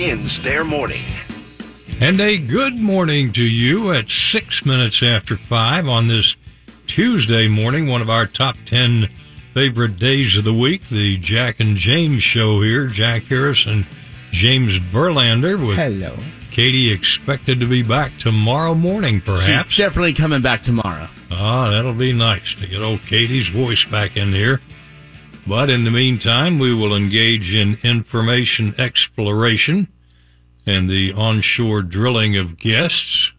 ends their morning. And a good morning to you at six minutes after five on this Tuesday morning, one of our top 10 favorite days of the week, the Jack and James show here. Jack Harris and James Burlander with Hello. Katie expected to be back tomorrow morning, perhaps. She's definitely coming back tomorrow. Ah, that'll be nice to get old Katie's voice back in here. But in the meantime, we will engage in information exploration and the onshore drilling of guests.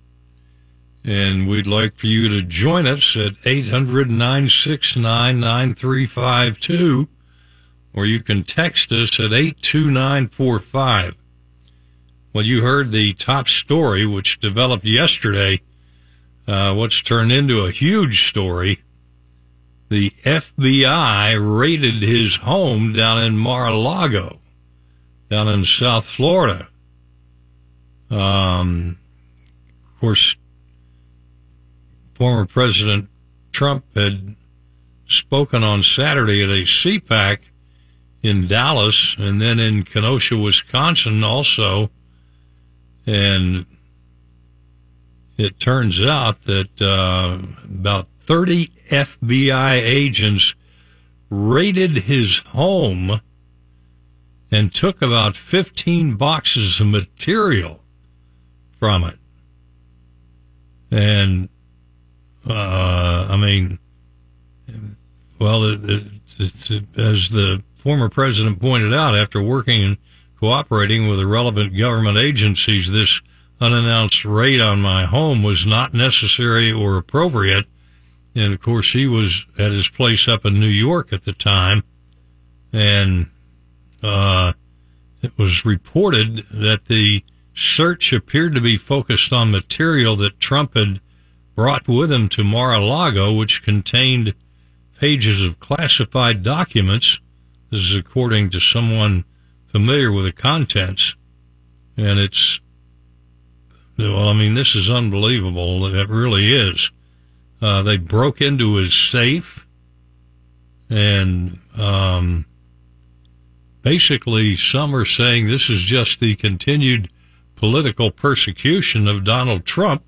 And we'd like for you to join us at 800 969 9352, or you can text us at 82945. Well, you heard the top story, which developed yesterday, uh, what's turned into a huge story. The FBI raided his home down in Mar-a-Lago, down in South Florida. Um, of course, former President Trump had spoken on Saturday at a CPAC in Dallas and then in Kenosha, Wisconsin also. And it turns out that uh, about 30 FBI agents raided his home and took about 15 boxes of material from it. And, uh, I mean, well, it, it, it, as the former president pointed out, after working and cooperating with the relevant government agencies, this unannounced raid on my home was not necessary or appropriate. And of course, he was at his place up in New York at the time. And, uh, it was reported that the search appeared to be focused on material that Trump had brought with him to Mar-a-Lago, which contained pages of classified documents. This is according to someone familiar with the contents. And it's, well, I mean, this is unbelievable. It really is. Uh, they broke into his safe and, um, basically some are saying this is just the continued political persecution of Donald Trump,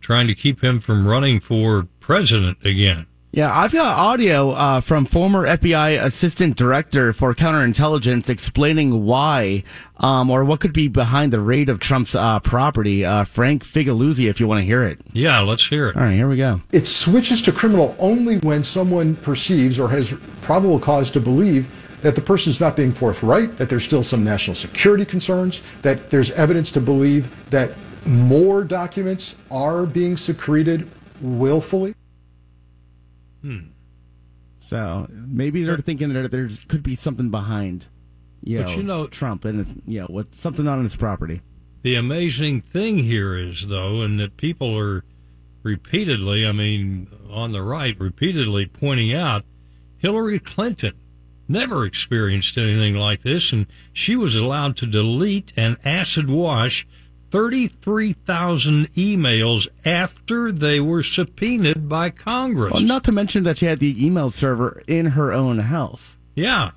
trying to keep him from running for president again. Yeah, I've got audio uh, from former FBI Assistant Director for Counterintelligence explaining why um, or what could be behind the raid of Trump's uh, property. Uh, Frank Figliuzzi, if you want to hear it. Yeah, let's hear it. All right, here we go. It switches to criminal only when someone perceives or has probable cause to believe that the person is not being forthright, that there's still some national security concerns, that there's evidence to believe that more documents are being secreted willfully. Hmm. So maybe they're thinking that there could be something behind, you But know, you know- Trump and his, you know, with something on his property. The amazing thing here is, though, and that people are repeatedly, I mean, on the right, repeatedly pointing out Hillary Clinton never experienced anything like this, and she was allowed to delete and acid wash 33,000 emails after they were subpoenaed by Congress. Well, not to mention that she had the email server in her own house. Yeah.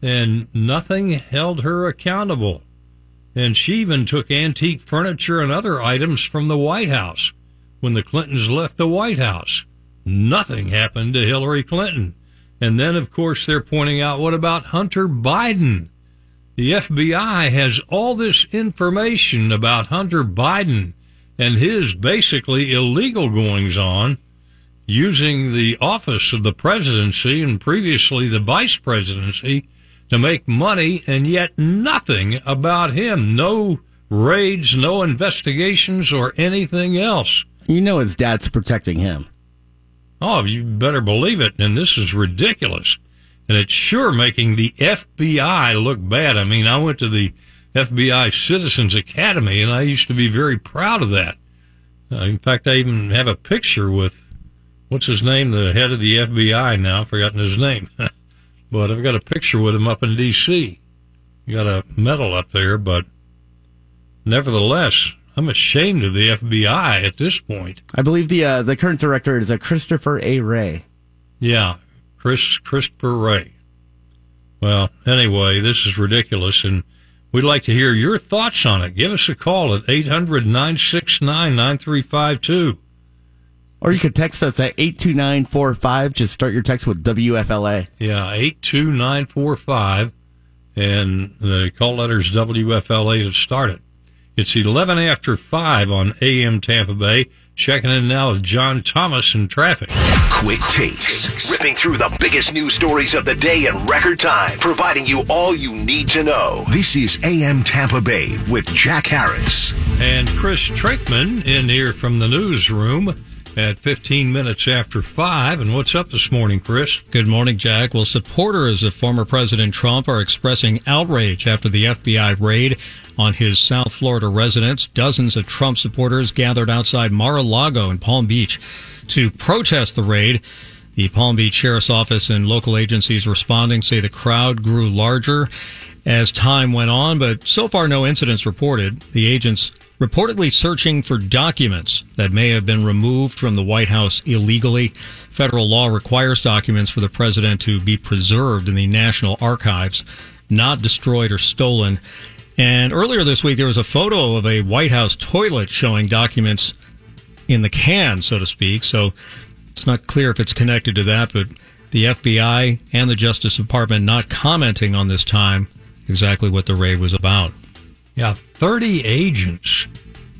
And nothing held her accountable. And she even took antique furniture and other items from the White House when the Clintons left the White House. Nothing happened to Hillary Clinton. And then, of course, they're pointing out what about Hunter Biden? The FBI has all this information about Hunter Biden and his basically illegal goings on using the office of the presidency and previously the vice presidency to make money and yet nothing about him. No raids, no investigations or anything else. You know his dad's protecting him. Oh, you better believe it. And this is ridiculous. And it's sure making the FBI look bad. I mean, I went to the FBI Citizens Academy and I used to be very proud of that. Uh, in fact, I even have a picture with, what's his name? The head of the FBI now. I've forgotten his name. but I've got a picture with him up in D.C. Got a medal up there, but nevertheless, I'm ashamed of the FBI at this point. I believe the uh, the current director is a Christopher A. Wray. Yeah, Chris Christopher Wray. Well, anyway, this is ridiculous, and We'd like to hear your thoughts on it. Give us a call at 800 969 9352. Or you could text us at 82945. Just start your text with WFLA. Yeah, 82945. And the call letters WFLA to start it. It's 11 after 5 on AM Tampa Bay. Checking in now with John Thomas in traffic. Quick takes, ripping through the biggest news stories of the day in record time, providing you all you need to know. This is AM Tampa Bay with Jack Harris. And Chris Trickman in here from the newsroom at 15 minutes after 5. And what's up this morning, Chris? Good morning, Jack. Well, supporters of former President Trump are expressing outrage after the FBI raid on his South Florida residence. Dozens of Trump supporters gathered outside Mar-a-Lago in Palm Beach to protest the raid. The Palm Beach Sheriff's Office and local agencies responding say the crowd grew larger as time went on, but so far no incidents reported. The agents reportedly searching for documents that may have been removed from the White House illegally. Federal law requires documents for the president to be preserved in the National Archives, not destroyed or stolen. And earlier this week, there was a photo of a White House toilet showing documents in the can, so to speak. So it's not clear if it's connected to that, but the FBI and the Justice Department not commenting on this time exactly what the raid was about. Yeah, 30 agents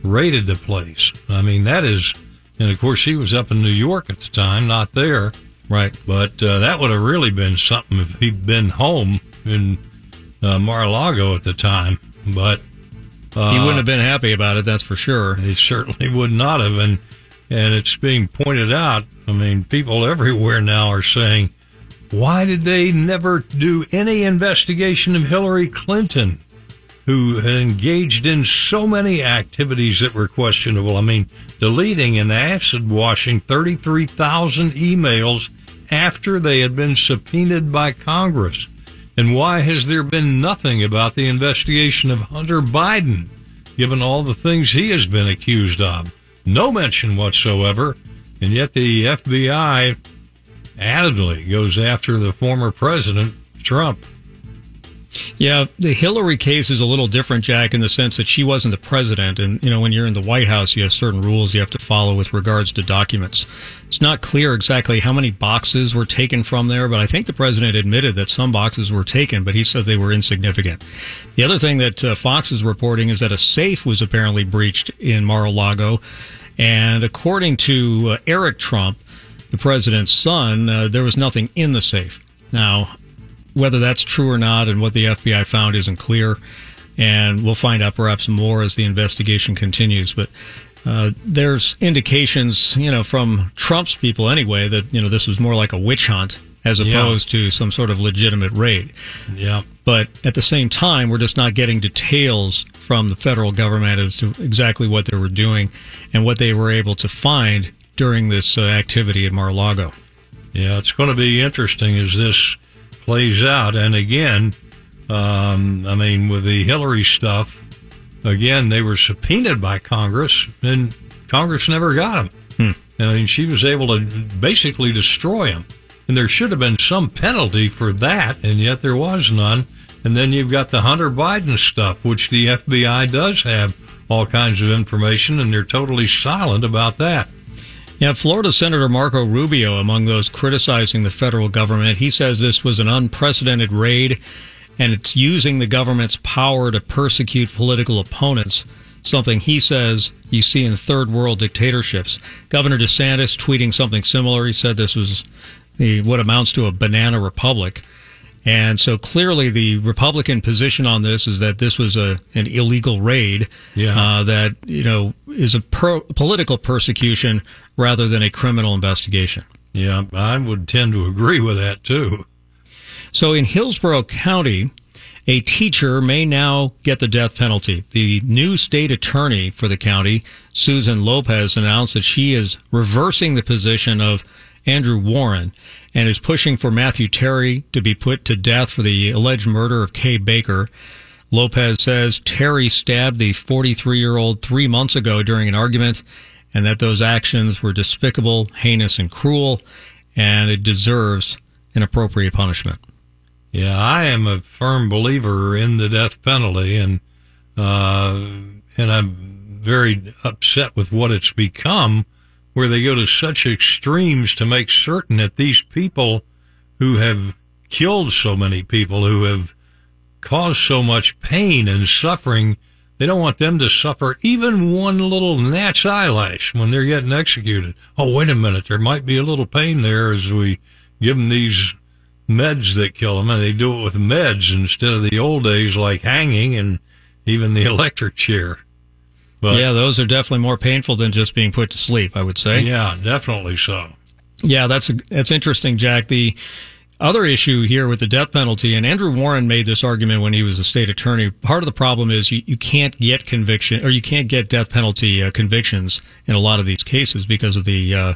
raided the place. I mean, that is, and of course, he was up in New York at the time, not there. Right. But uh, that would have really been something if he'd been home in uh, Mar-a-Lago at the time. But uh, he wouldn't have been happy about it, that's for sure. He certainly would not have. And, and it's being pointed out. I mean, people everywhere now are saying, why did they never do any investigation of Hillary Clinton, who engaged in so many activities that were questionable? I mean, deleting and acid washing 33,000 emails after they had been subpoenaed by Congress. And why has there been nothing about the investigation of Hunter Biden, given all the things he has been accused of? No mention whatsoever. And yet the FBI addedly goes after the former president, Trump. Yeah, the Hillary case is a little different, Jack, in the sense that she wasn't the president. And, you know, when you're in the White House, you have certain rules you have to follow with regards to documents. It's not clear exactly how many boxes were taken from there, but I think the president admitted that some boxes were taken, but he said they were insignificant. The other thing that uh, Fox is reporting is that a safe was apparently breached in Mar-a-Lago. And according to uh, Eric Trump, the president's son, uh, there was nothing in the safe. Now, whether that's true or not and what the FBI found isn't clear. And we'll find out perhaps more as the investigation continues. But uh, there's indications, you know, from Trump's people anyway, that, you know, this was more like a witch hunt as opposed yeah. to some sort of legitimate raid. Yeah. But at the same time, we're just not getting details from the federal government as to exactly what they were doing and what they were able to find during this uh, activity at Mar-a-Lago. Yeah, it's going to be interesting as this plays out. And again, um, I mean, with the Hillary stuff, again, they were subpoenaed by Congress, and Congress never got them. Hmm. I mean, she was able to basically destroy them. And there should have been some penalty for that, and yet there was none. And then you've got the Hunter Biden stuff, which the FBI does have all kinds of information, and they're totally silent about that. Yeah, Florida Senator Marco Rubio among those criticizing the federal government. He says this was an unprecedented raid and it's using the government's power to persecute political opponents, something he says you see in third world dictatorships. Governor DeSantis tweeting something similar. He said this was the, what amounts to a banana republic. And so clearly the Republican position on this is that this was a, an illegal raid yeah. uh, that, you know, is a pro- political persecution rather than a criminal investigation. Yeah, I would tend to agree with that too. So in Hillsborough County, a teacher may now get the death penalty. The new state attorney for the county, Susan Lopez, announced that she is reversing the position of Andrew Warren and is pushing for Matthew Terry to be put to death for the alleged murder of Kay Baker. Lopez says Terry stabbed the 43 year old three months ago during an argument and that those actions were despicable, heinous, and cruel, and it deserves an appropriate punishment. Yeah, I am a firm believer in the death penalty, and uh, and I'm very upset with what it's become, where they go to such extremes to make certain that these people who have killed so many people, who have caused so much pain and suffering, they don't want them to suffer even one little gnat's eyelash when they're getting executed. Oh, wait a minute, there might be a little pain there as we give them these meds that kill them, and they do it with meds instead of the old days like hanging and even the electric chair. But, yeah, those are definitely more painful than just being put to sleep. I would say. Yeah, definitely so. Yeah, that's a, that's interesting, Jack. The other issue here with the death penalty, and Andrew Warren made this argument when he was a state attorney. Part of the problem is you, you can't get conviction or you can't get death penalty uh, convictions in a lot of these cases because of the uh,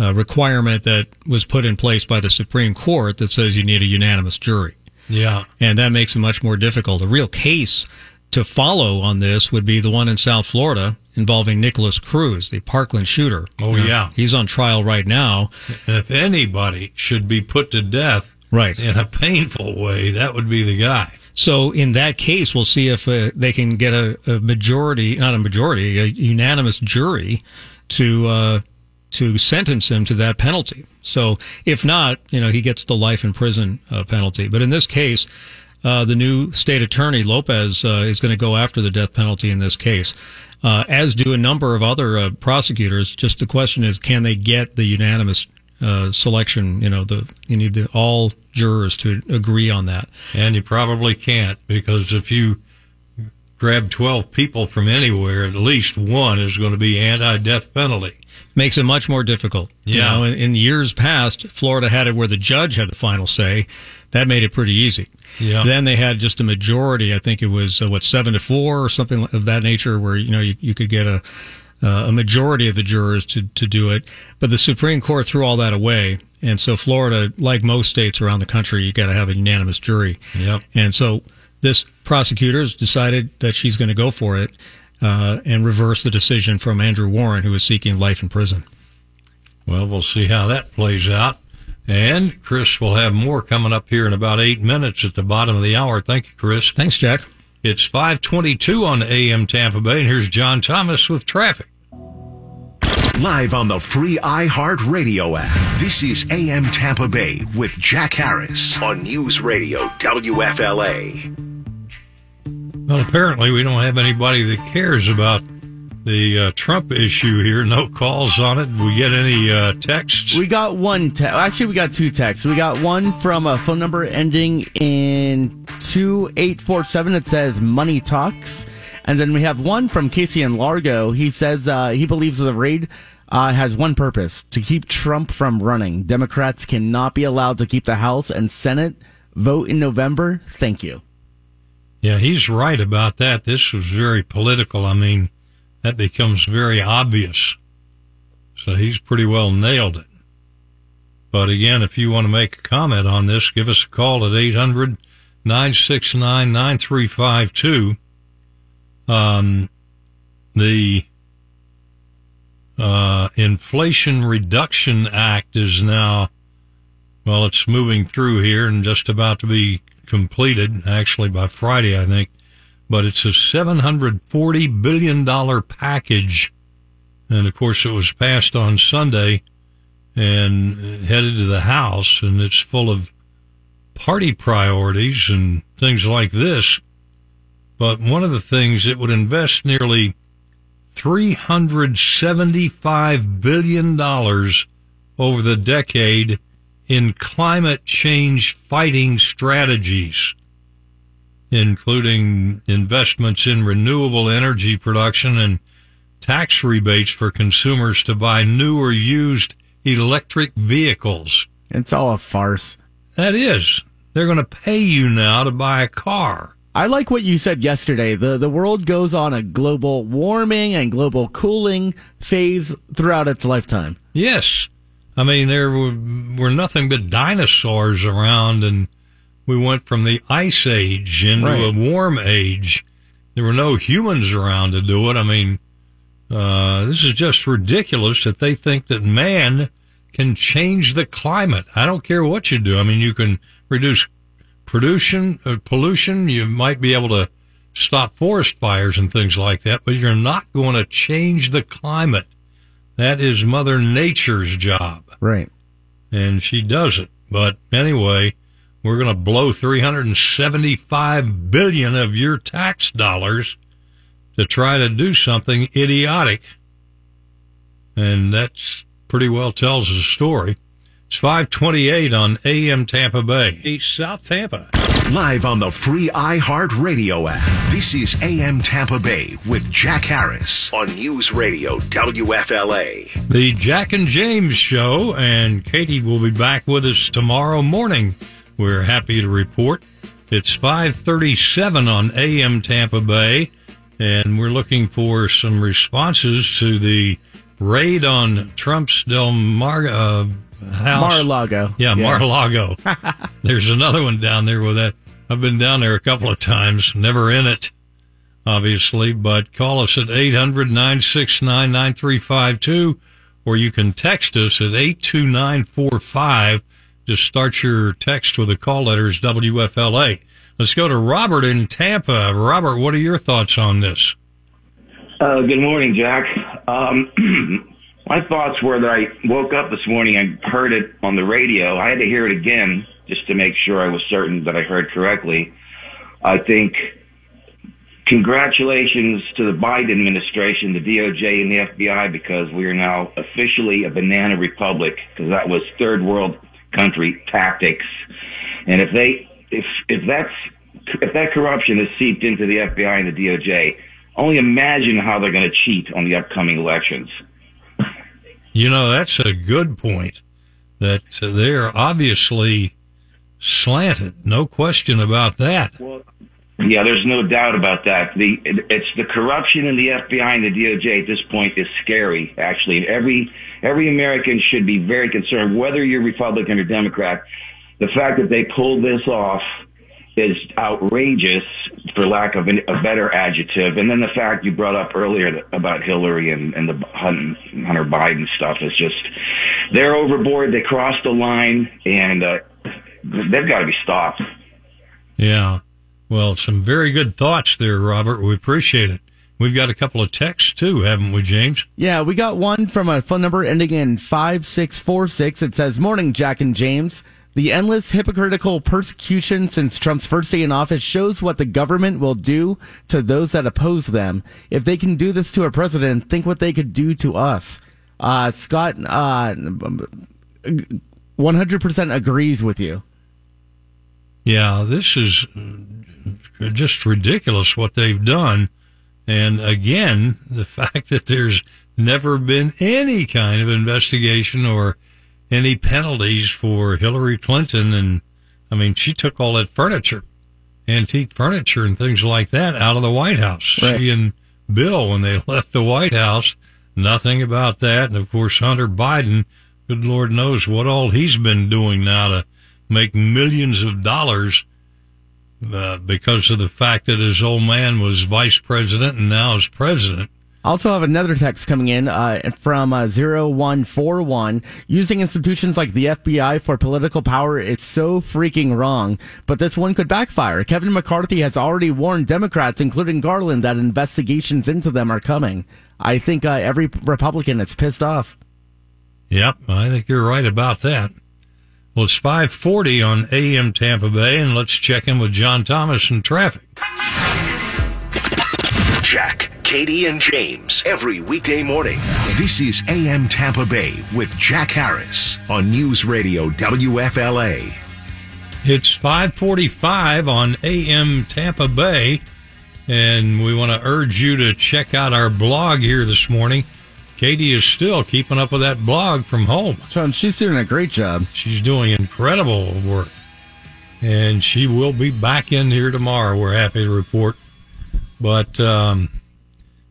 uh, requirement that was put in place by the Supreme Court that says you need a unanimous jury. Yeah. And that makes it much more difficult. A real case to follow on this would be the one in South Florida involving Nikolas Cruz, the Parkland shooter. Oh, yeah. He's on trial right now. If anybody should be put to death right. in a painful way, that would be the guy. So in that case, we'll see if uh, they can get a, a, majority, not a majority, a unanimous jury to uh, to sentence him to that penalty. So if not, you know, he gets the life in prison uh, penalty. But in this case, uh, the new state attorney Lopez uh, is going to go after the death penalty in this case, uh, as do a number of other uh, prosecutors. Just the question is, can they get the unanimous uh, selection? You know, the you need the, all jurors to agree on that. And you probably can't because if you grab 12 people from anywhere, at least one is going to be anti-death penalty. Makes it much more difficult. Yeah. You know, in, in, years past, Florida had it where the judge had the final say. That made it pretty easy. Yeah. Then they had just a majority. I think it was uh, what seven to four or something of that nature, where you know you, you could get a uh, a majority of the jurors to to do it. But the Supreme Court threw all that away, and so Florida, like most states around the country, you got to have a unanimous jury. Yep. And so this prosecutor's decided that she's going to go for it uh, and reverse the decision from Andrew Warren, who is seeking life in prison. Well, we'll see how that plays out. And Chris will have more coming up here in about eight minutes at the bottom of the hour. Thank you, Chris. Thanks, Jack. It's 522 on AM Tampa Bay, and here's John Thomas with traffic. Live on the free iHeart Radio app. This is AM Tampa Bay with Jack Harris on News Radio WFLA. Well, apparently we don't have anybody that cares about the uh, Trump issue here. No calls on it. we get any uh, texts? We got one. Te- Actually, we got two texts. We got one from a phone number ending in two eight four seven. It says "Money Talks," and then we have one from Casey and Largo. He says uh, he believes the raid. Uh, has one purpose to keep Trump from running. Democrats cannot be allowed to keep the House and Senate. Vote in November. Thank you. Yeah, he's right about that. This was very political. I mean, that becomes very obvious. So he's pretty well nailed it. But again, if you want to make a comment on this, give us a call at 800 969 9352. Um, the uh, Inflation Reduction Act is now, well, it's moving through here and just about to be completed, actually by Friday, I think. But it's a $740 billion package. And of course, it was passed on Sunday and headed to the House, and it's full of party priorities and things like this. But one of the things, it would invest nearly $375 billion over the decade in climate change fighting strategies, including investments in renewable energy production and tax rebates for consumers to buy new or used electric vehicles. It's all a farce. That is. They're going to pay you now to buy a car. I like what you said yesterday. The the world goes on a global warming and global cooling phase throughout its lifetime. Yes. I mean, there were, were nothing but dinosaurs around, and we went from the ice age into right. a warm age. There were no humans around to do it. I mean, uh, this is just ridiculous that they think that man can change the climate. I don't care what you do. I mean, you can reduce pollution, uh, pollution. You might be able to stop forest fires and things like that, but you're not going to change the climate. That is Mother Nature's job. Right. And she does it. But anyway, we're going to blow 375 billion of your tax dollars to try to do something idiotic. And that's pretty well tells the story. It's 528 on AM Tampa Bay. East South Tampa. Live on the free iHeart Radio app. This is AM Tampa Bay with Jack Harris on News Radio WFLA. The Jack and James Show, and Katie will be back with us tomorrow morning. We're happy to report. It's 537 on AM Tampa Bay, and we're looking for some responses to the raid on Trump's Del Mar uh, house. Mar-a-Lago. Yeah, yeah. Mar-a-Lago. There's another one down there with that. I've been down there a couple of times, never in it, obviously, but call us at 800-969-9352 or you can text us at 82945. Just start your text with the call letters WFLA. Let's go to Robert in Tampa. Robert, what are your thoughts on this? Uh, good morning, Jack. Um, my thoughts were that I woke up this morning, I heard it on the radio. I had to hear it again just to make sure I was certain that I heard correctly. I think congratulations to the Biden administration, the DOJ and the FBI, because we are now officially a banana republic, because that was third world country tactics. And if they, if, if that's, if that corruption has seeped into the FBI and the DOJ, only imagine how they're going to cheat on the upcoming elections. You know, that's a good point. That they're obviously slanted. No question about that. Well, yeah, there's no doubt about that. The it's the corruption in the FBI and the DOJ at this point is scary. Actually, in every every American should be very concerned, whether you're Republican or Democrat. The fact that they pulled this off is outrageous, for lack of a better adjective. And then the fact you brought up earlier about Hillary and, and the Hunter Biden stuff is just, they're overboard. They crossed the line and uh, they've got to be stopped. Yeah. Well, some very good thoughts there, Robert. We appreciate it. We've got a couple of texts too, haven't we, James? Yeah, we got one from a phone number ending in 5646. It says, Morning, Jack and James. The endless hypocritical persecution since Trump's first day in office shows what the government will do to those that oppose them. If they can do this to a president, think what they could do to us. Uh, Scott, uh, 100% agrees with you. Yeah, this is just ridiculous what they've done. And again, the fact that there's never been any kind of investigation or any penalties for Hillary Clinton. And I mean, she took all that furniture, antique furniture and things like that out of the White House. Right. She and Bill, when they left the White House, nothing about that. And of course, Hunter Biden, good Lord knows what all he's been doing now to make millions of dollars uh, because of the fact that his old man was vice president and now is president. I also have another text coming in uh, from uh, 0141. Using institutions like the FBI for political power is so freaking wrong, but this one could backfire. Kevin McCarthy has already warned Democrats, including Garland, that investigations into them are coming. I think uh, every Republican is pissed off. Yep, I think you're right about that. Well, it's 540 on AM Tampa Bay, and let's check in with John Thomas in traffic. Jack Katie and James every weekday morning. This is AM Tampa Bay with Jack Harris on News Radio WFLA. It's 545 on AM Tampa Bay, and we want to urge you to check out our blog here this morning. Katie is still keeping up with that blog from home. John, she's doing a great job. She's doing incredible work. And she will be back in here tomorrow. We're happy to report. But um,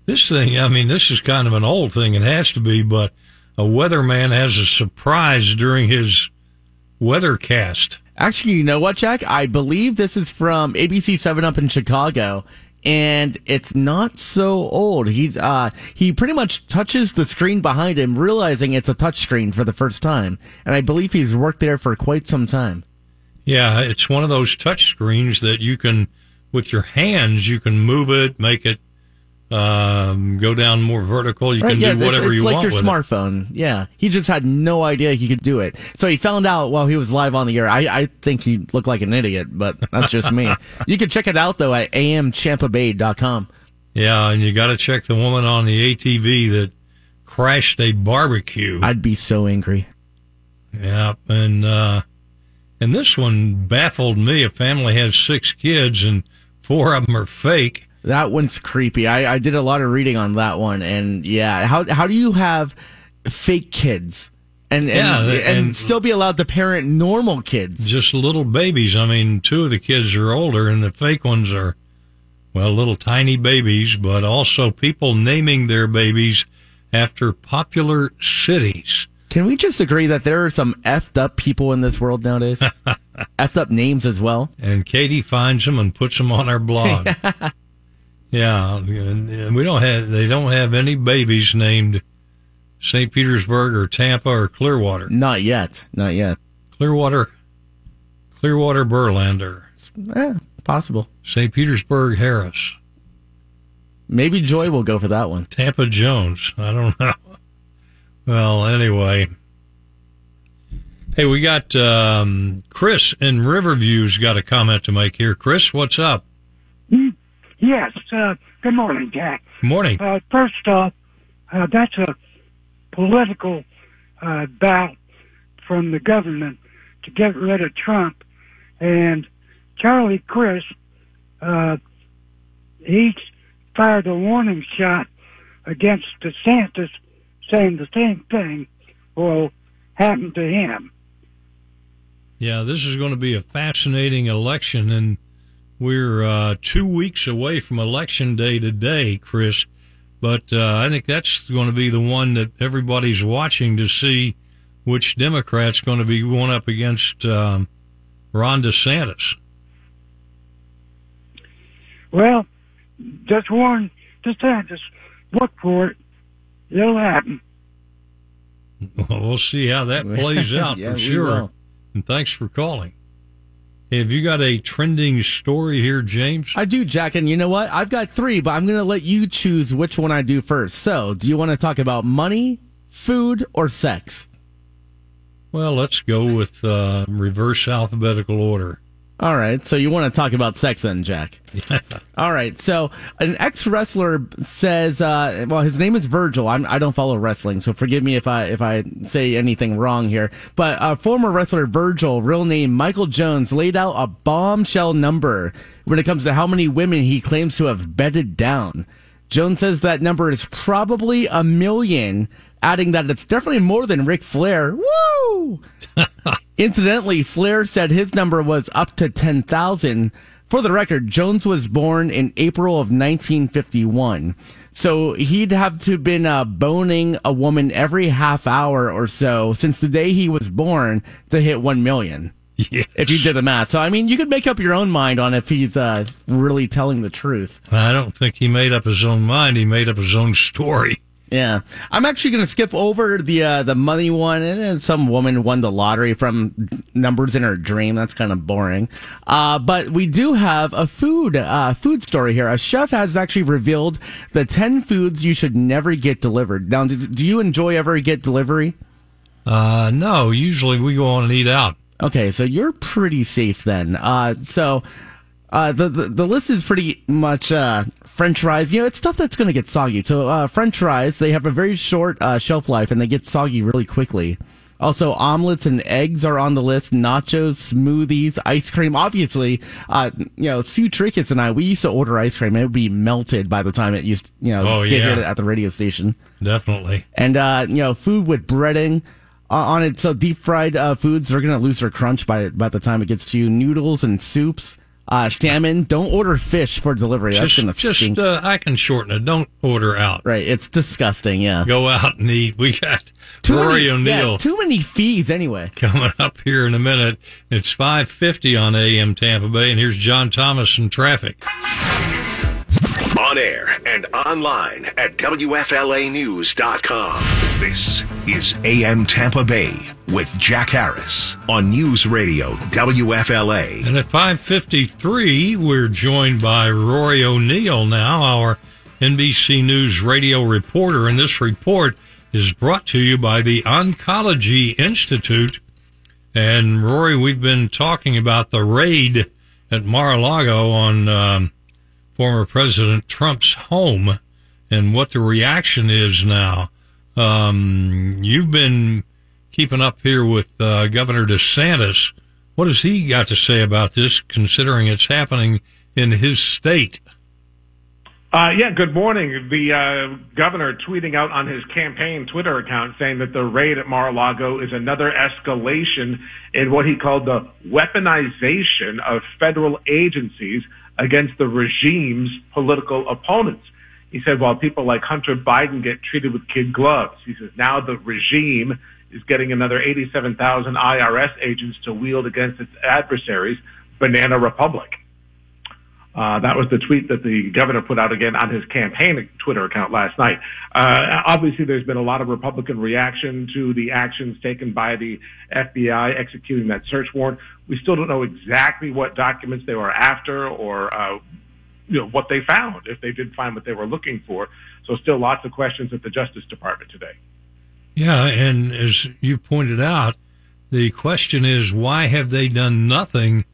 this thing, I mean, this is kind of an old thing. It has to be, but a weatherman has a surprise during his weathercast. Actually, you know what, Jack? I believe this is from ABC 7 Up in Chicago. And it's not so old. He uh, he pretty much touches the screen behind him, realizing it's a touch screen for the first time. And I believe he's worked there for quite some time. Yeah, it's one of those touch screens that you can, with your hands, you can move it, make it um, go down more vertical. You Right, can yeah, do whatever it's, it's you like want your with it. smartphone. Yeah, he just had no idea he could do it. So he found out while he was live on the air. I, I think he looked like an idiot, but that's just me. You can check it out though at amtampabay.com. Yeah, and you got to check the woman on the ATV that crashed a barbecue. I'd be so angry. Yeah, and uh, and this one baffled me. A family has six kids, and four of them are fake. That one's creepy. I, I did a lot of reading on that one, and yeah, how how do you have fake kids and and, Yeah, and, and- still be allowed to parent normal kids? Just little babies. I mean, two of the kids are older, and the fake ones are well, little tiny babies. But also people naming their babies after popular cities. Can we just agree that there are some effed up people in this world nowadays? effed up names as well. and Katie finds them and puts them on our blog. yeah, and we don't have they don't have any babies named St. Petersburg or Tampa or Clearwater. Not yet. Not yet. Clearwater, Clearwater Burlander, Eh, possible. St. Petersburg Harris, Maybe Joy will go for that one. Tampa Jones. I don't know. Well, anyway. Hey, we got um, Chris in Riverview's got a comment to make here. Chris, what's up? Yes. Uh, good morning, Jack. Morning. Uh, first off, uh, that's a political uh, bout from the government to get rid of Trump. And Charlie Crist, uh, he's fired a warning shot against DeSantis, saying the same thing will happen to him. Yeah, this is going to be a fascinating election, and we're uh, two weeks away from election day today, Chris. But uh, I think that's going to be the one that everybody's watching to see which Democrat's going to be going up against um, Ron DeSantis. Well, just warn DeSantis, look for it. It'll happen. Well, we'll see how that plays out Yeah, for sure. will. And thanks for calling. Have you got a trending story here, James? I do, Jack, and you know what? I've got three, but I'm going to let you choose which one I do first. So, do you want to talk about money, food, or sex? Well, let's go with uh, reverse alphabetical order. All right, so you want to talk about sex then, Jack? All right, so an ex wrestler says, uh, well, his name is Virgil. I'm, I don't follow wrestling, so forgive me if I if I say anything wrong here. But uh, former wrestler Virgil, real name Michael Jones, laid out a bombshell number when it comes to how many women he claims to have bedded down. Jones says that number is probably a million, adding that it's definitely more than Ric Flair. Woo! Incidentally, Flair said his number was up to 10,000. For the record, Jones was born in April of 1951. So he'd have to been uh, boning a woman every half hour or so since the day he was born to hit 1 million. Yes. If you did the math. So, I mean, you could make up your own mind on if he's uh, really telling the truth. I don't think he made up his own mind. He made up his own story. Yeah, I'm actually going to skip over the uh, the money one. And some woman won the lottery from numbers in her dream. That's kind of boring. Uh, but we do have a food uh, food story here. A chef has actually revealed the ten foods you should never get delivered. Now, do, do you enjoy ever get delivery? Uh, no, usually we go on and eat out. Okay, so you're pretty safe then. Uh, so. Uh, the, the the list is pretty much uh, French fries. You know, it's stuff that's going to get soggy. So uh, French fries, they have a very short uh, shelf life and they get soggy really quickly. Also, omelets and eggs are on the list. Nachos, smoothies, ice cream. Obviously, uh, you know, Sue Trickus and I, we used to order ice cream. It would be melted by the time it used, you know, Oh, get yeah. here at the radio station Definitely. and uh, you know food with breading uh, on it. So deep fried uh, foods are gonna lose their crunch by by the time it gets to you. Noodles and soups, uh, salmon. Don't order fish for delivery. That's Just, just uh, I can shorten it. Don't order out. right, it's disgusting. Yeah, Go out and eat. We got too Rory many, O'Neill yeah, too many fees anyway. coming up here in a minute. It's five fifty on AM Tampa Bay, and here's John Thomas in traffic. On air and online at WFLAnews.com. This is AM Tampa Bay with Jack Harris on News Radio WFLA. And at 5:53, we're joined by Rory O'Neill now, our NBC News radio reporter, and this report is brought to you by the Oncology Institute. And Rory, we've been talking about the raid at Mar-a-Lago on um, former President Trump's home and what the reaction is now. Um, you've been keeping up here with uh, Governor DeSantis. What has he got to say about this, considering it's happening in his state? Uh, yeah, good morning. The uh, governor tweeting out on his campaign Twitter account saying that the raid at Mar-a-Lago is another escalation in what he called the weaponization of federal agencies against the regime's political opponents. He said, while people like Hunter Biden get treated with kid gloves, he says now the regime is getting another 87,000 IRS agents to wield against its adversaries, Banana Republic. Uh, that was the tweet that the governor put out again on his campaign Twitter account last night. Uh, obviously, there's been a lot of Republican reaction to the actions taken by the FBI executing that search warrant. We still don't know exactly what documents they were after or, uh, you know, what they found, if they did find what they were looking for. So still lots of questions at the Justice Department today. Yeah, and as you pointed out, the question is why have they done nothing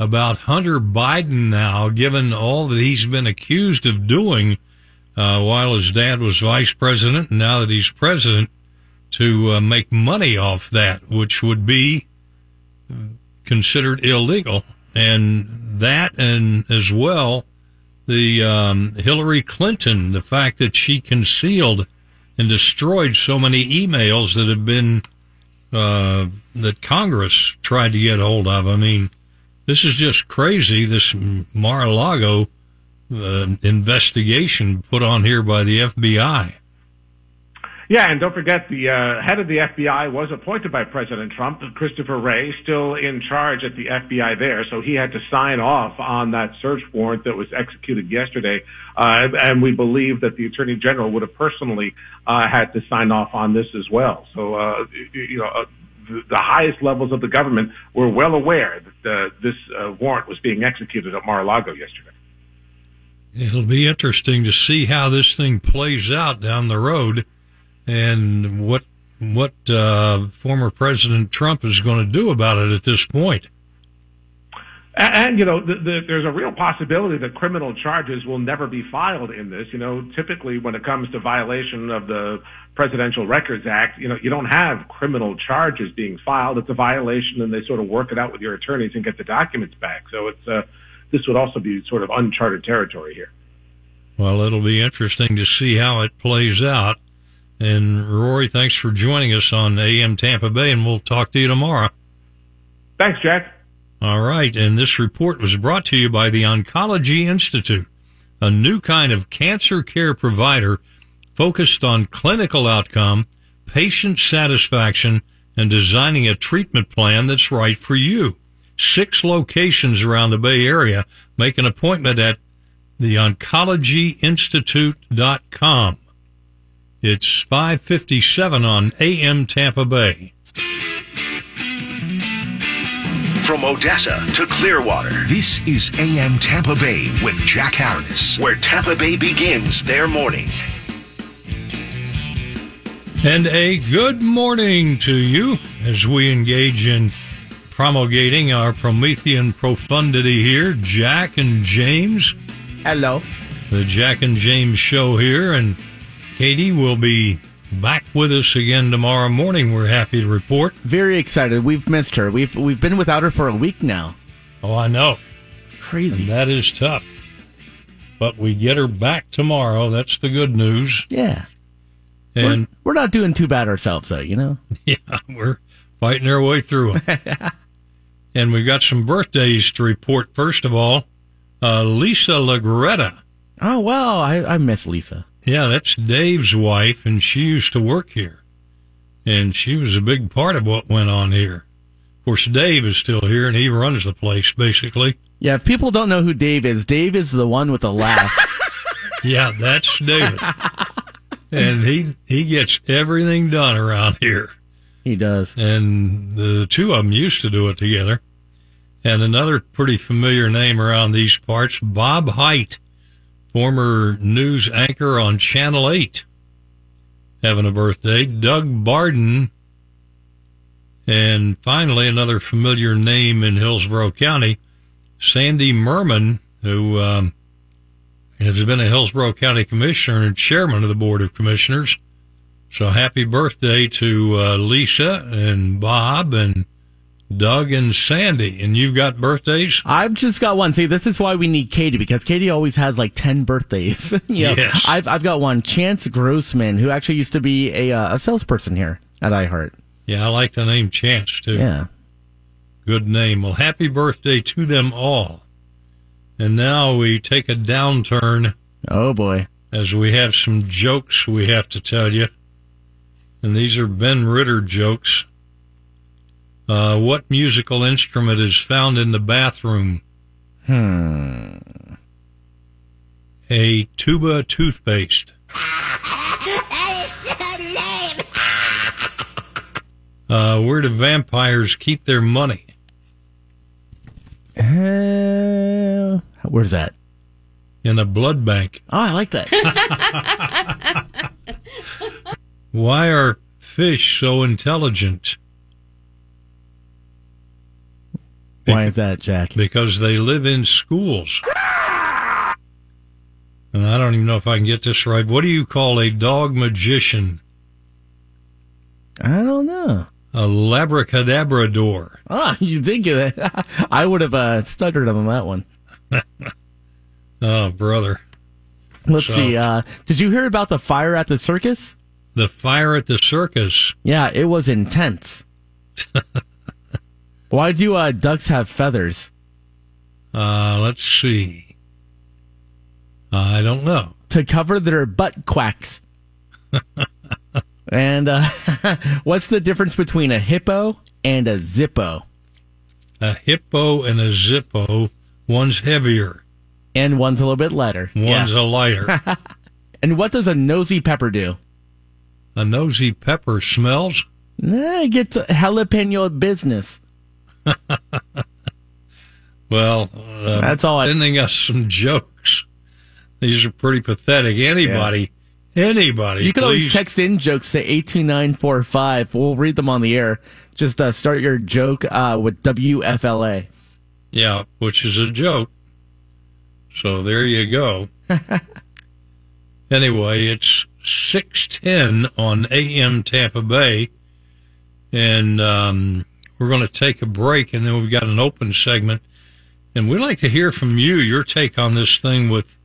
about Hunter Biden now, given all that he's been accused of doing uh, while his dad was vice president, and now that he's president, to uh, make money off that, which would be considered illegal. And that, and as well, the um, Hillary Clinton, the fact that she concealed and destroyed so many emails that have been uh, that Congress tried to get hold of. I mean, this is just crazy. This Mar-a-Lago uh, investigation put on here by the FBI. Yeah, and don't forget the uh, head of the FBI was appointed by President Trump, Christopher Wray, still in charge at the FBI there, so he had to sign off on that search warrant that was executed yesterday, uh, and we believe that the Attorney General would have personally uh, had to sign off on this as well. So, uh, you know, uh, the highest levels of the government were well aware that this uh, warrant was being executed at Mar-a-Lago yesterday. It'll be interesting to see how this thing plays out down the road, and what what uh, former President Trump is going to do about it at this point. And, and you know, the, the, there's a real possibility that criminal charges will never be filed in this. You know, typically when it comes to violation of the Presidential Records Act, you know, you don't have criminal charges being filed. It's a violation, and they sort of work it out with your attorneys and get the documents back. So it's uh, this would also be sort of uncharted territory here. Well, it'll be interesting to see how it plays out. And Rory, thanks for joining us on AM Tampa Bay, and we'll talk to you tomorrow. Thanks, Jack. All right. And this report was brought to you by the Oncology Institute, a new kind of cancer care provider focused on clinical outcome, patient satisfaction, and designing a treatment plan that's right for you. Six locations around the Bay Area. Make an appointment at theoncologyinstitute.com. It's 557 on AM Tampa Bay. From Odessa to Clearwater, this is AM Tampa Bay with Jack Harris, where Tampa Bay begins their morning. And a good morning to you as we engage in promulgating our Promethean profundity here. Jack and James. Hello. The Jack and James show here. And Katie will be back with us again tomorrow morning. We're happy to report. Very excited. We've missed her. We've we've been without her for a week now. Oh, I know. Crazy. And that is tough. But we get her back tomorrow. That's the good news. Yeah. And we're, we're not doing too bad ourselves, though. You know. Yeah, we're fighting our way through it. and we've got some birthdays to report. First of all, uh, Lisa Lagretta. Oh well, I, I miss Lisa. Yeah, that's Dave's wife, and she used to work here. And she was a big part of what went on here. Of course, Dave is still here, and he runs the place, basically. Yeah, if people don't know who Dave is, Dave is the one with the laugh. Yeah, that's David. and he he gets everything done around here. He does. And the two of them used to do it together. And another pretty familiar name around these parts, Bob Hite, former news anchor on Channel 8, having a birthday. Doug Barden. And finally, another familiar name in Hillsborough County, Sandy Murman, who um, has been a Hillsborough County Commissioner and Chairman of the Board of Commissioners. So happy birthday to uh, Lisa and Bob and Doug and Sandy. And you've got birthdays? I've just got one. See, this is why we need Katie because Katie always has like 10 birthdays. you know, Yes. I've, I've got one. Chance Grossman, who actually used to be a, uh, a salesperson here at iHeart. Yeah, I like the name Chance too. Yeah. Good name. Well, happy birthday to them all. And now we take a downturn Oh boy. as we have some jokes we have to tell you. And these are Ben Ritter jokes. Uh, what musical instrument is found in the bathroom? Hmm. A tuba toothpaste. Uh, where do vampires keep their money? Uh, where's that? In a blood bank. Oh, I like that. Why are fish so intelligent? Why is that, Jack? Because they live in schools. And I don't even know if I can get this right. What do you call a dog magician? I don't know. A labracadabrador. Ah, you did get it. I would have uh, stuttered on that one. Oh, brother. Let's So- see. Uh, did you hear about the fire at the circus? The fire at the circus. Yeah, it was intense. Why do uh, ducks have feathers? Uh, let's see. I don't know. To cover their butt quacks. and uh, what's the difference between a hippo and a zippo? A hippo and a zippo. One's heavier. And one's a little bit lighter. One's Yeah. a lighter. And what does a nosy pepper do? a nosy pepper smells. Nah, it gets jalapeno business. Well, uh, That's all I- Sending us some jokes. These are pretty pathetic. Anybody, anybody, You can always text in jokes to 82945. We'll read them on the air. Just uh, start your joke uh, with WFLA. yeah, which is a joke. So there you go. anyway, it's six ten on AM Tampa Bay, and um, we're going to take a break, and then we've got an open segment, and we'd like to hear from you, your take on this thing with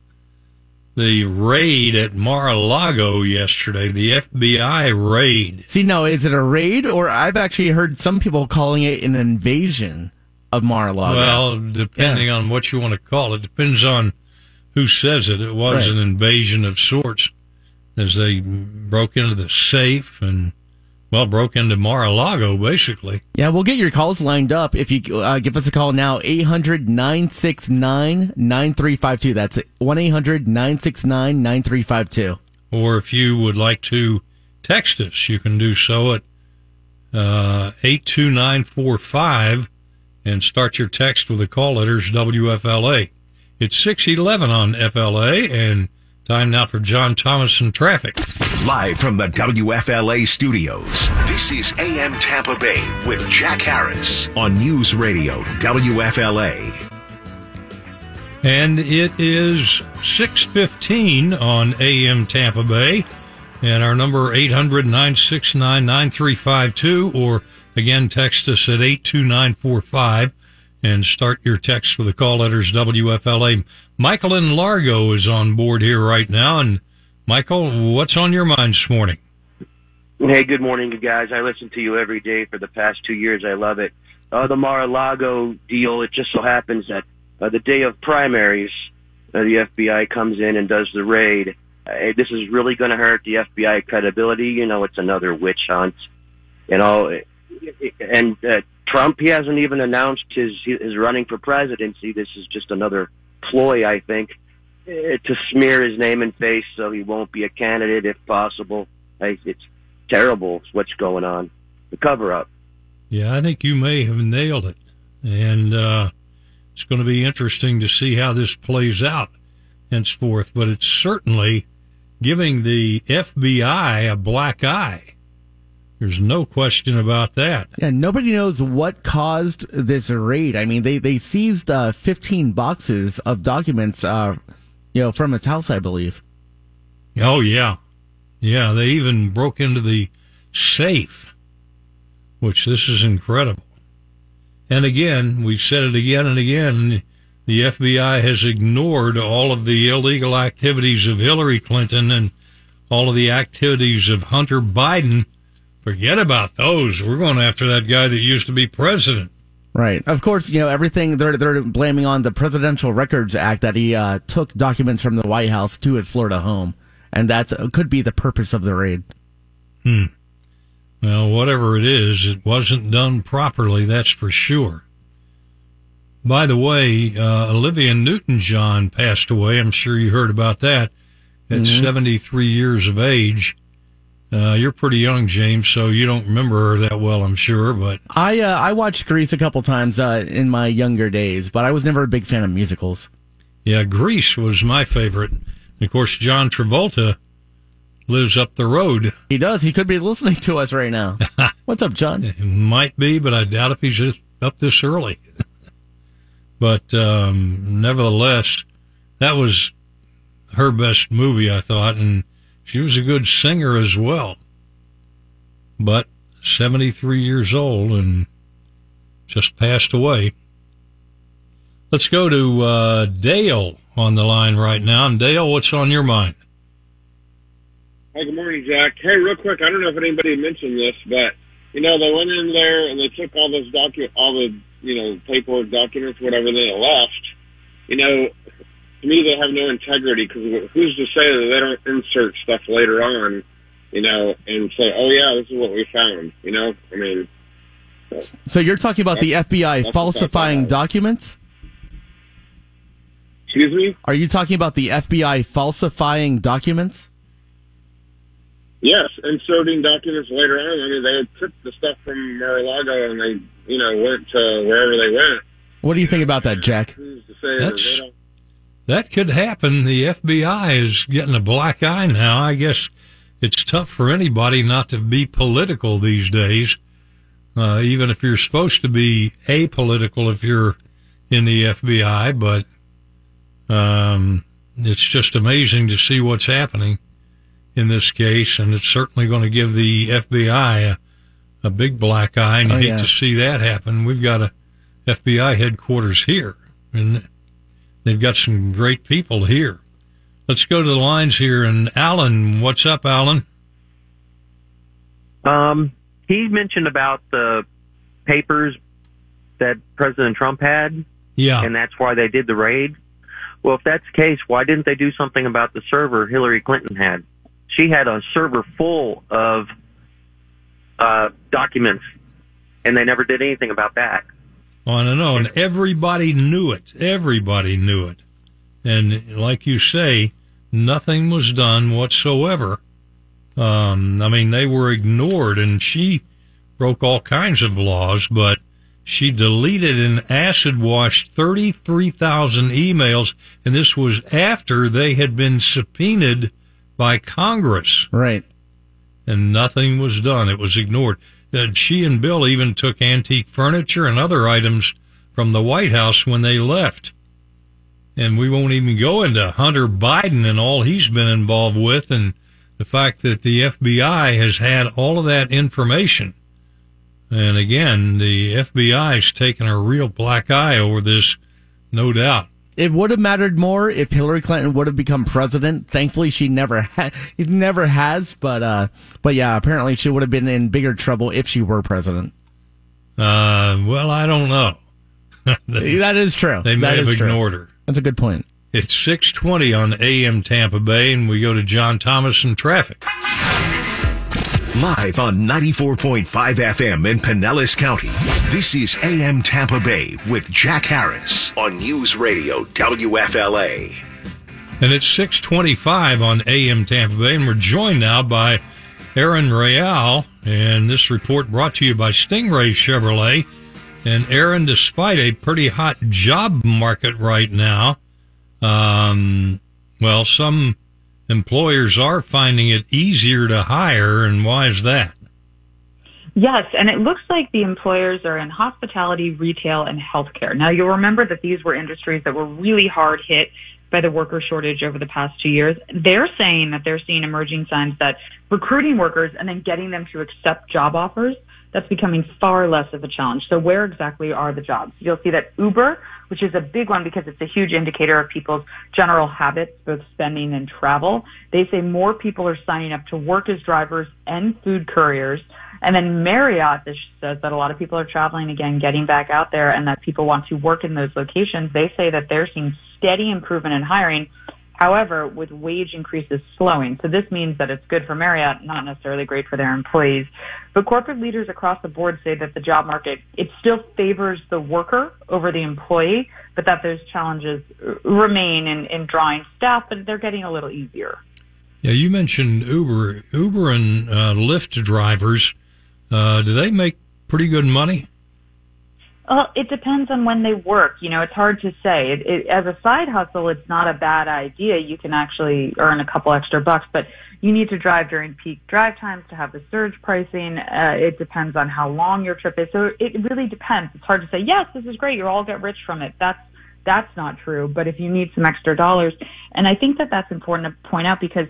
the raid at Mar-a-Lago yesterday, the FBI raid. See, now, is it a raid, or I've actually heard some people calling it an invasion of Mar-a-Lago? Well, depending on what you want to call it, depends on who says it. It was Right. an invasion of sorts as they broke into the safe and, well, broke into Mar-a-Lago, basically. yeah, we'll get your calls lined up if you uh, give us a call now, 800 969 9352. That's 1 800 969 9352. Or if you would like to text us, you can do so at uh, 82945 and start your text with the call letters WFLA. It's 611 on FLA and time now for John Thomas and traffic. Live from the WFLA studios, this is AM Tampa Bay with Jack Harris on News Radio WFLA. And it is 615 on AM Tampa Bay. And our number 800-969-9352 or again text us at 82945 and start your text with the call letters WFLA. Michael in Largo is on board here right now and Michael, what's on your mind this morning? Hey, good morning, you guys. I listen to you every day for the past two years. I love it. Uh, the Mar-a-Lago deal, it just so happens that uh, the day of primaries, uh, the FBI comes in and does the raid. Uh, this is really going to hurt the FBI credibility. You know, it's another witch hunt. You know, and uh, Trump, he hasn't even announced his his running for presidency. This is just another ploy, I think. eh, to smear his name and face so he won't be a candidate if possible. It's terrible what's going on. The cover up. Yeah, I think you may have nailed it. And uh, it's going to be interesting to see how this plays out henceforth. But it's certainly giving the FBI a black eye. There's no question about that. Yeah, nobody knows what caused this raid. I mean, they they seized uh, 15 boxes of documents, uh, you know, from his house, I believe. Oh yeah, yeah. They even broke into the safe, which this is incredible. And again, we've said it again and again. The FBI has ignored all of the illegal activities of Hillary Clinton and all of the activities of Hunter Biden Forget about those. We're going after that guy that used to be president. Right. Of course, you know everything. They're they're blaming on the Presidential Records Act that he uh, took documents from the White House to his Florida home, and that could be the purpose of the raid. Hmm. Well, whatever it is, it wasn't done properly. That's for sure. By the way, uh, Olivia Newton-John passed away. I'm sure you heard about that at mm-hmm. 73 years of age. Uh, you're pretty young, James, so you don't remember her that well, I'm sure. But I uh, I watched Grease a couple times uh, in my younger days, but I was never a big fan of musicals. Yeah, Grease was my favorite. Of course, John Travolta lives up the road. He does. He could be listening to us right now. What's up, John? might be, but I doubt if he's up this early. but um, nevertheless, that was her best movie, I thought, and she was a good singer as well. But 73 years old and just passed away. Let's go to uh, Dale on the line right now. And Dale, what's on your mind? Hi, good morning, Jack. Hey, real quick, I don't know if anybody mentioned this, but you know they went in there and they took all those docu, all the you know paperwork, documents, whatever they left. You know, to me, they have no integrity because who's to say that they don't insert stuff later on, you know, and say, "Oh yeah, this is what we found," you know? I mean. So you're talking about the FBI falsifying documents? Excuse me? Are you talking about the FBI falsifying documents? Yes, inserting documents later on. I mean, they took the stuff from Mar-a-Lago and they, you know, went to wherever they went. What do you think about that, Jack? That's that could happen. The FBI is getting a black eye now. I guess it's tough for anybody not to be political these days, uh, even if you're supposed to be apolitical if you're in the FBI. But um, it's just amazing to see what's happening in this case, and it's certainly going to give the FBI a, a big black eye, and you oh, hate yeah. to see that happen. We've got a FBI headquarters here, and They've got some great people here. Let's go to the lines here. And Alan, what's up, Alan? Um, he mentioned about the papers that President Trump had. Yeah. And that's why they did the raid. Well, if that's the case, why didn't they do something about the server Hillary Clinton had? She had a server full of uh, documents, and they never did anything about that on and on. Everybody knew it. Everybody knew it. And like you say, nothing was done whatsoever. Um, I mean, they were ignored and she broke all kinds of laws, but she deleted and acid washed 33,000 emails. And this was after they had been subpoenaed by Congress. Right. And nothing was done. It was ignored that she and Bill even took antique furniture and other items from the White House when they left. And we won't even go into Hunter Biden and all he's been involved with and the fact that the FBI has had all of that information. And again, the FBI's taken a real black eye over this, no doubt it would have mattered more if Hillary Clinton would have become president. Thankfully, she never ha- never has. But uh, but yeah, apparently she would have been in bigger trouble if she were president. Uh, well, I don't know. they, that is true. They may have ignored true. her. That's a good point. It's six twenty on AM Tampa Bay, and we go to John Thomas and traffic. Live on 94.5 FM in Pinellas County. This is AM Tampa Bay with Jack Harris on News Radio WFLA. And it's 625 on AM Tampa Bay, and we're joined now by Aaron Real. And this report brought to you by Stingray Chevrolet. And Aaron, despite a pretty hot job market right now, um, well, some employers are finding it easier to hire. And why is that? Yes, and it looks like the employers are in hospitality, retail, and healthcare. Now, you'll remember that these were industries that were really hard hit by the worker shortage over the past two years. They're saying that they're seeing emerging signs that recruiting workers and then getting them to accept job offers, that's becoming far less of a challenge. So where exactly are the jobs? You'll see that Uber, which is a big one because it's a huge indicator of people's general habits, both spending and travel. They say more people are signing up to work as drivers and food couriers. And then Marriott says that a lot of people are traveling again, getting back out there, and that people want to work in those locations. They say that they're seeing steady improvement in hiring. However, with wage increases slowing. So this means that it's good for Marriott, not necessarily great for their employees. But corporate leaders across the board say that the job market, it still favors the worker over the employee, but that those challenges remain in, in drawing staff, but they're getting a little easier. Yeah, you mentioned Uber. Uber and uh, Lyft drivers, uh, do they make pretty good money? Well, it depends on when they work. You know, it's hard to say. It, it, as a side hustle, it's not a bad idea. You can actually earn a couple extra bucks, but you need to drive during peak drive times to have the surge pricing. Uh, it depends on how long your trip is. So it really depends. It's hard to say, yes, this is great. You'll all get rich from it. That's, that's not true. But if you need some extra dollars, and I think that that's important to point out because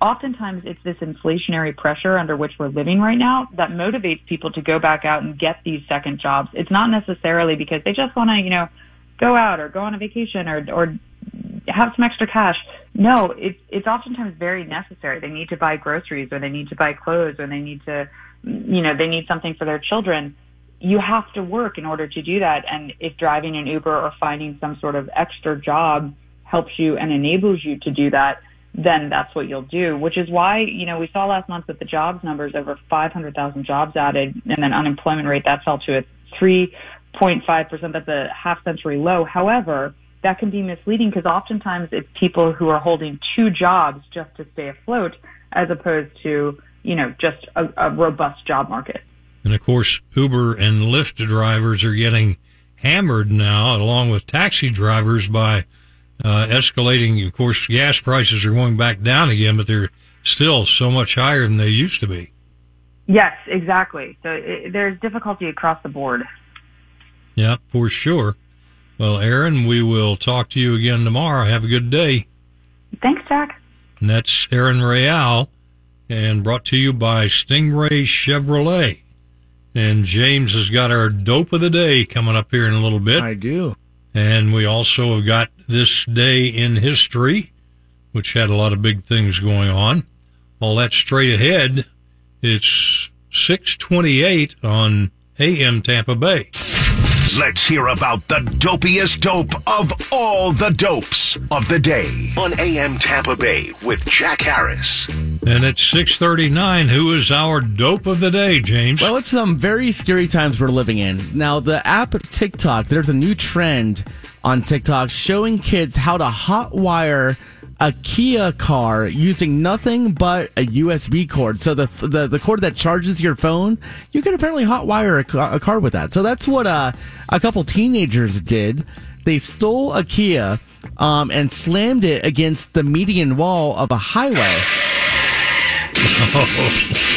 oftentimes it's this inflationary pressure under which we're living right now that motivates people to go back out and get these second jobs. It's not necessarily because they just want to, you know, go out or go on a vacation or, or have some extra cash. No, it's, it's oftentimes very necessary. They need to buy groceries or they need to buy clothes or they need to, you know, they need something for their children. You have to work in order to do that. And if driving an Uber or finding some sort of extra job helps you and enables you to do that, then that's what you'll do, which is why, you know, we saw last month that the jobs numbers over 500,000 jobs added and then unemployment rate that fell to a 3.5%. That's a half century low. However, that can be misleading because oftentimes it's people who are holding two jobs just to stay afloat as opposed to, you know, just a, a robust job market. And of course, Uber and Lyft drivers are getting hammered now along with taxi drivers by uh, escalating. Of course, gas prices are going back down again, but they're still so much higher than they used to be. Yes, exactly. So it, there's difficulty across the board. Yeah, for sure. Well, Aaron, we will talk to you again tomorrow. Have a good day. Thanks, Jack. And that's Aaron Real, and brought to you by Stingray Chevrolet. And James has got our dope of the day coming up here in a little bit. I do. And we also have got this day in history, which had a lot of big things going on. All that straight ahead. It's 628 on AM Tampa Bay. Let's hear about the dopiest dope of all the dopes of the day on AM Tampa Bay with Jack Harris. And it's 639. Who is our dope of the day, James? Well, it's some very scary times we're living in. Now, the app TikTok, there's a new trend on TikTok showing kids how to hotwire a Kia car using nothing but a USB cord. So the the, the cord that charges your phone, you can apparently hotwire a, ca- a car with that. So that's what uh, a couple teenagers did. They stole a Kia um, and slammed it against the median wall of a highway.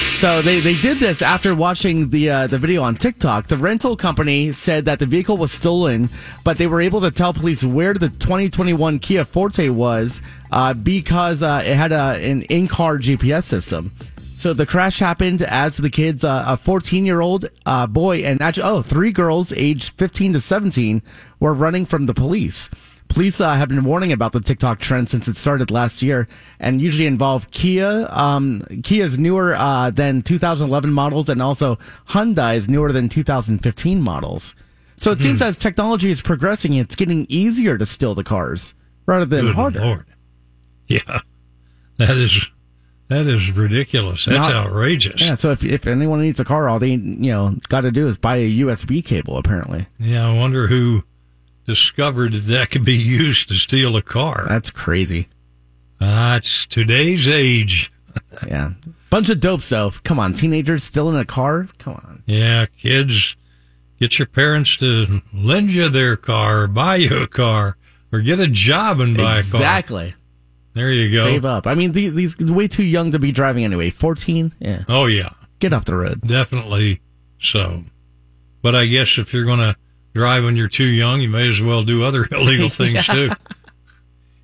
So they, they did this after watching the uh, the video on TikTok. The rental company said that the vehicle was stolen, but they were able to tell police where the 2021 Kia Forte was uh, because uh, it had a, an in-car GPS system. So the crash happened as the kids, uh, a 14 year old uh, boy and actually, oh, three girls aged 15 to 17 were running from the police. Police uh, have been warning about the TikTok trend since it started last year, and usually involve Kia. Um, Kia's newer uh, than 2011 models, and also Hyundai's newer than 2015 models. So it seems as technology is progressing, it's getting easier to steal the cars rather than Good harder. Lord. Yeah, that is that is ridiculous. That's Not- outrageous. Yeah, so if if anyone needs a car, all they you know got to do is buy a USB cable. Apparently, Yeah, I wonder who discovered that that could be used to steal a car. that's crazy. That's today's age. yeah. Bunch of dope stuff. Come on, teenagers still in a car? Come on. Yeah, kids, get your parents to lend you their car, or buy you a car, or get a job and buy a car. Exactly. There you go. Save up. I mean, these, these way too young to be driving anyway. 14? Yeah. Oh, yeah. Get off the road. Definitely so. But I guess if you're going to drive when you're too young, you may as well do other illegal things too.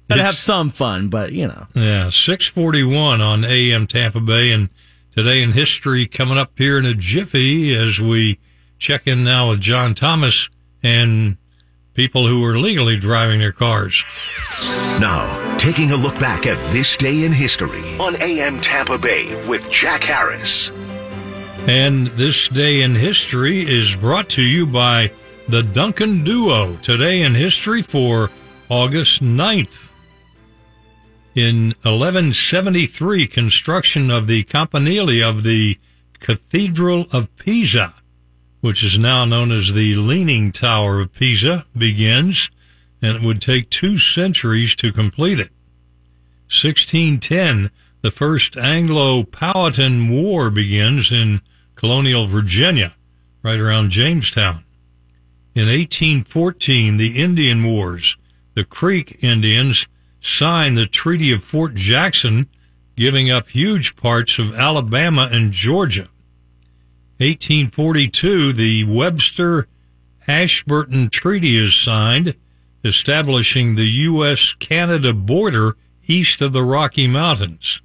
Gotta have some fun, but you know. Yeah, 641 on AM Tampa Bay and today in history coming up here in a jiffy as we check in now with John Thomas and people who are legally driving their cars. Now, taking a look back at this day in history on AM Tampa Bay with Jack Harris. And this day in history is brought to you by the Duncan Duo. Today in history for August 9th. In 1173, construction of the campanile of the Cathedral of Pisa, which is now known as the Leaning Tower of Pisa, begins, and it would take two centuries to complete it. 1610, the first Anglo-Powhatan War begins in colonial Virginia, right around Jamestown. In 1814, the Indian Wars, the Creek Indians signed the Treaty of Fort Jackson, giving up huge parts of Alabama and Georgia. 1842, the Webster Ashburton Treaty is signed, establishing the U.S. Canada border east of the Rocky Mountains.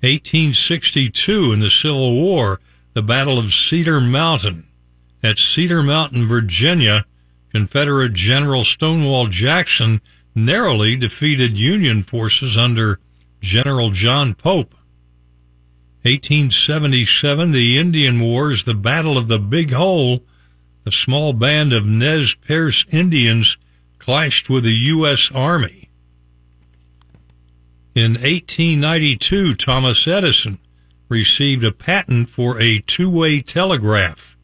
1862, in the Civil War, the Battle of Cedar Mountain. At Cedar Mountain, Virginia, Confederate General Stonewall Jackson narrowly defeated Union forces under General John Pope. 1877, the Indian Wars, the Battle of the Big Hole, a small band of Nez Perce Indians clashed with the U.S. Army. In 1892, Thomas Edison received a patent for a two-way telegraph.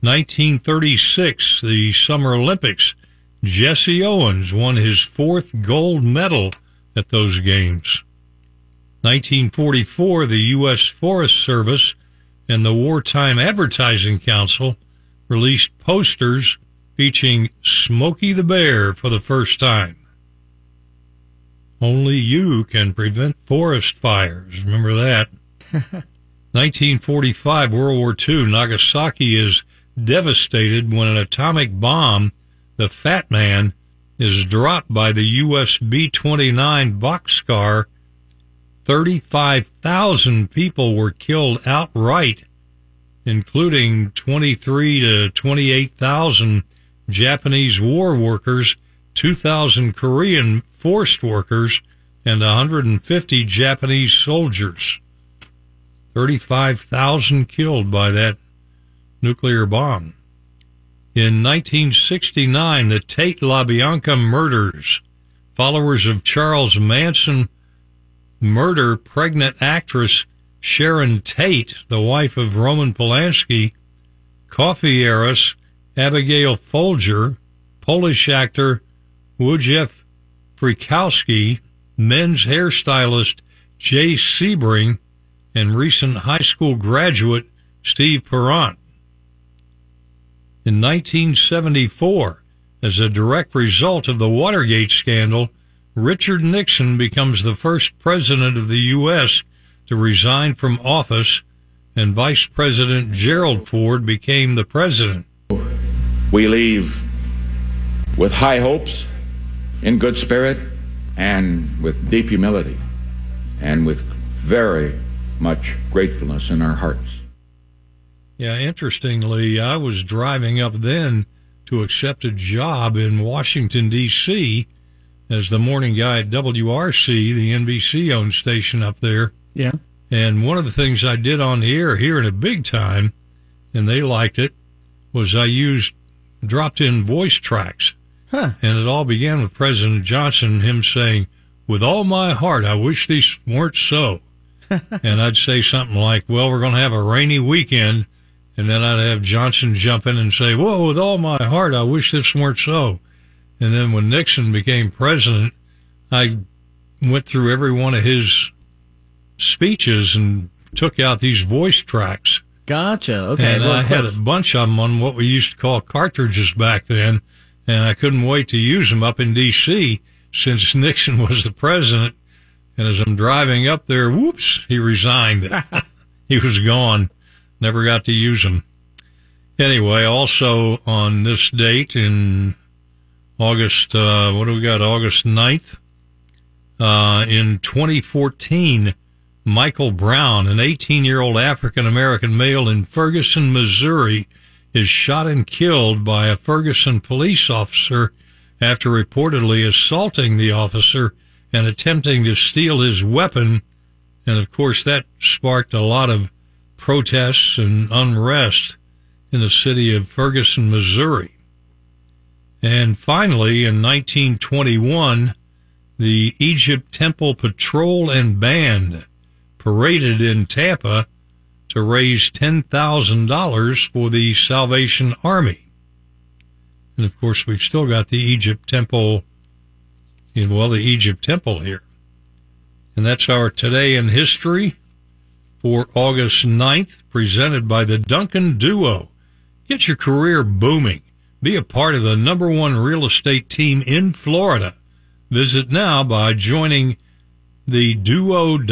1936, the Summer Olympics, Jesse Owens won his fourth gold medal at those games. 1944, the U.S. Forest Service and the Wartime Advertising Council released posters featuring Smokey the Bear for the first time. Only you can prevent forest fires. Remember that. 1945, World War II, Nagasaki is devastated when an atomic bomb, the Fat Man, is dropped by the U.S. B-29 Bockscar. 35,000 people were killed outright, including 23 to 28,000 Japanese war workers, 2,000 Korean forced workers, and 150 Japanese soldiers. 35,000 killed by that nuclear bomb. In 1969, the Tate LaBianca murders. Followers of Charles Manson murder pregnant actress Sharon Tate, the wife of Roman Polanski, coffee heiress Abigail Folger, Polish actor Wojciech Frykowski, men's hairstylist Jay Sebring, and recent high school graduate Steve Parent. In 1974, as a direct result of the Watergate scandal, Richard Nixon becomes the first president of the U.S. to resign from office, and Vice President Gerald Ford became the president. We leave with high hopes, in good spirit, and with deep humility, and with very much gratefulness in our hearts. Yeah, interestingly, I was driving up then to accept a job in Washington, D.C. as the morning guy at WRC, the NBC owned station up there. Yeah. And one of the things I did on the air here in a big time, and they liked it, was I used dropped in voice tracks. Huh. And it all began with President Johnson, him saying, With all my heart, I wish these weren't so. and I'd say something like, Well, we're going to have a rainy weekend. And then I'd have Johnson jump in and say, Whoa, with all my heart, I wish this weren't so. And then when Nixon became president, I went through every one of his speeches and took out these voice tracks. Gotcha. Okay. and well, I had a bunch of them on what we used to call cartridges back then, and I couldn't wait to use them up in D.C. since Nixon was the president. And as I'm driving up there, whoops, he resigned. he was gone. Never got to use them. Anyway, also on this date in August, uh, what do we got? August 9th. Uh, in 2014, Michael Brown, an 18 year old African American male in Ferguson, Missouri, is shot and killed by a Ferguson police officer after reportedly assaulting the officer and attempting to steal his weapon. And of course, that sparked a lot of protests and unrest in the city of Ferguson, Missouri. And finally, in 1921, the Egypt Temple Patrol and Band paraded in Tampa to raise $10,000 for the Salvation Army. And of course, we've still got the Egypt Temple, well, the Egypt Temple here. And that's our Today in History for August 9th, presented by the Duncan Duo. Get your career booming. Be a part of the number one real estate team in Florida. Visit now by joining theduo.com.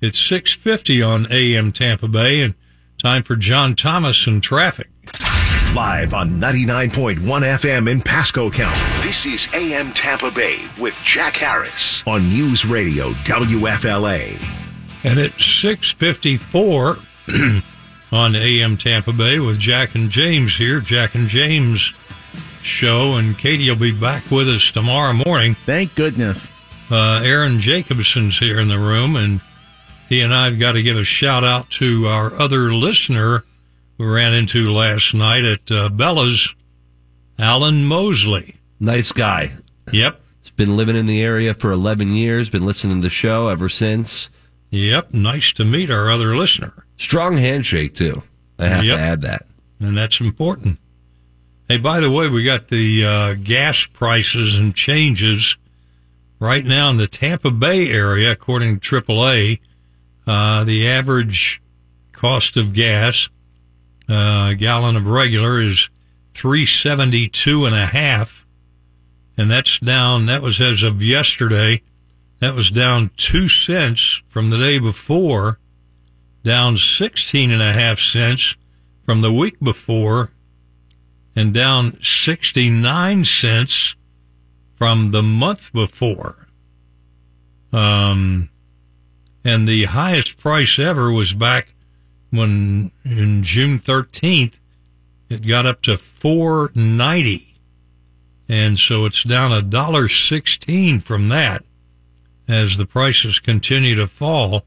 It's 650 on AM Tampa Bay and time for John Thomas and traffic. Live on 99.1 FM in Pasco County. This is AM Tampa Bay with Jack Harris on News Radio WFLA. And it's 654 on AM Tampa Bay with Jack and James here. Jack and James show, and Katie will be back with us tomorrow morning. Thank goodness. Uh, Aaron Jacobson's here in the room, and he and I have got to give a shout out to our other listener we ran into last night at uh, Bella's, Alan Mosley. Nice guy. Yep. He's been living in the area for 11 years, been listening to the show ever since. Yep. Nice to meet our other listener. Strong handshake, too. I have Yep. to add that. And that's important. Hey, by the way, we got the uh, gas prices and changes right now in the Tampa Bay area, according to AAA. Uh, the average cost of gas, uh, a gallon of regular is three seventy two and a half, and that's down. That was as of yesterday. That was down two cents from the day before, down sixteen and a half cents from the week before, and down sixty nine cents from the month before. Um, and the highest price ever was back when in June 13th, it got up to 490. And so it's down a dollar 16 from that as the prices continue to fall.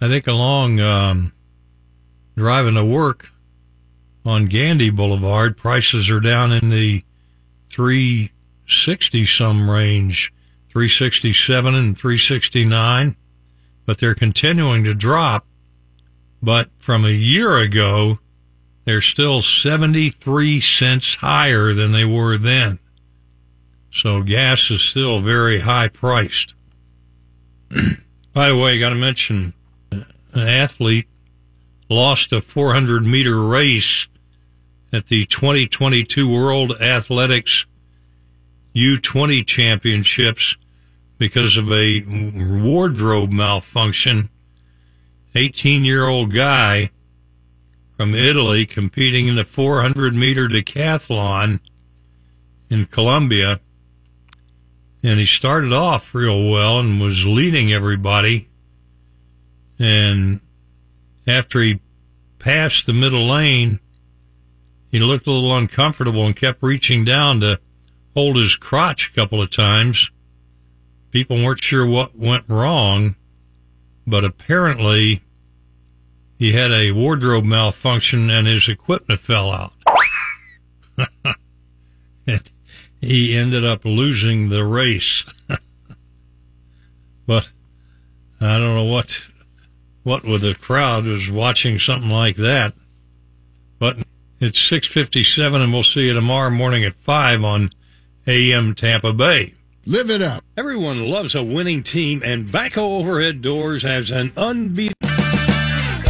I think along, um, driving to work on Gandy Boulevard, prices are down in the 360 some range, 367 and 369, but they're continuing to drop. But from a year ago, they're still 73 cents higher than they were then. So gas is still very high priced. By the way, I got to mention uh, an athlete lost a 400 meter race at the 2022 World Athletics U20 Championships because of a wardrobe malfunction. 18 year old guy from Italy competing in the 400 meter decathlon in Colombia. And he started off real well and was leading everybody. And after he passed the middle lane, he looked a little uncomfortable and kept reaching down to hold his crotch a couple of times. People weren't sure what went wrong, but apparently he had a wardrobe malfunction and his equipment fell out. and he ended up losing the race. but I don't know what what with the crowd was watching something like that. But it's 6:57 and we'll see you tomorrow morning at 5 on AM Tampa Bay. Live it up. Everyone loves a winning team, and Baco Overhead Doors has an unbeatable.